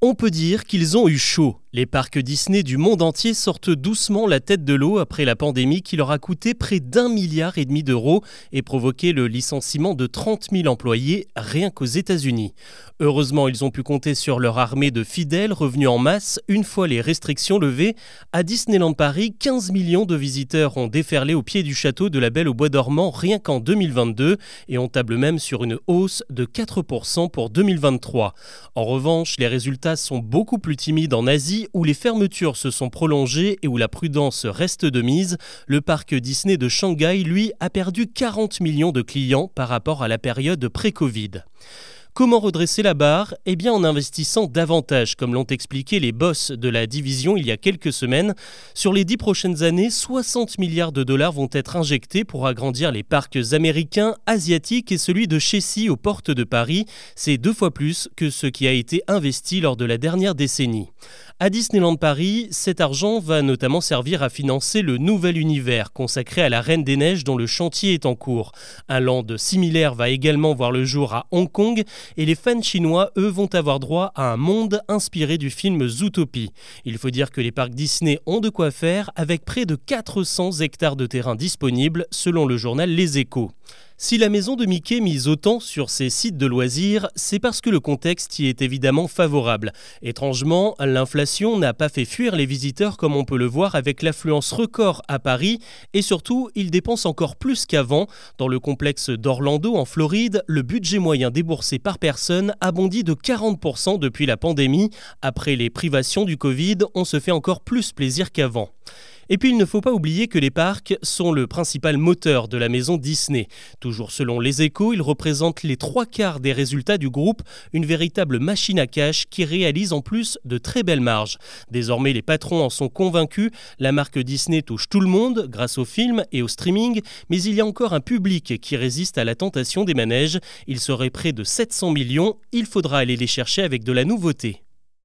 On peut dire qu'ils ont eu chaud. Les parcs Disney du monde entier sortent doucement la tête de l'eau après la pandémie qui leur a coûté près d'un milliard et demi d'euros et provoqué le licenciement de 30 000 employés rien qu'aux États-Unis. Heureusement, ils ont pu compter sur leur armée de fidèles revenus en masse une fois les restrictions levées. À Disneyland Paris, 15 millions de visiteurs ont déferlé au pied du château de la Belle au Bois dormant rien qu'en 2022 et on table même sur une hausse de 4% pour 2023. En revanche, les résultats sont beaucoup plus timides en Asie où les fermetures se sont prolongées et où la prudence reste de mise. Le parc Disney de Shanghai, lui, a perdu 40 millions de clients par rapport à la période pré-Covid. Comment redresser la barre? Eh bien en investissant davantage, comme l'ont expliqué les boss de la division il y a quelques semaines. Sur les dix prochaines années, 60 milliards de dollars vont être injectés pour agrandir les parcs américains, asiatiques et celui de Chessy aux portes de Paris. C'est deux fois plus que ce qui a été investi lors de la dernière décennie. À Disneyland Paris, cet argent va notamment servir à financer le nouvel univers consacré à la Reine des Neiges dont le chantier est en cours. Un land similaire va également voir le jour à Hong Kong et les fans chinois, eux, vont avoir droit à un monde inspiré du film Zootopie. Il faut dire que les parcs Disney ont de quoi faire avec près de 400 hectares de terrain disponibles selon le journal Les Échos. Si la maison de Mickey mise autant sur ses sites de loisirs, c'est parce que le contexte y est évidemment favorable. Étrangement, l'inflation n'a pas fait fuir les visiteurs comme on peut le voir avec l'affluence record à Paris et surtout, ils dépensent encore plus qu'avant. Dans le complexe d'Orlando en Floride, le budget moyen déboursé par personne a bondi de 40% depuis la pandémie. Après les privations du Covid, on se fait encore plus plaisir qu'avant. Et puis il ne faut pas oublier que les parcs sont le principal moteur de la maison Disney. Toujours selon les échos, ils représentent les trois quarts des résultats du groupe, une véritable machine à cash qui réalise en plus de très belles marges. Désormais, les patrons en sont convaincus, la marque Disney touche tout le monde grâce au film et au streaming, mais il y a encore un public qui résiste à la tentation des manèges. Il serait près de 700 millions, il faudra aller les chercher avec de la nouveauté.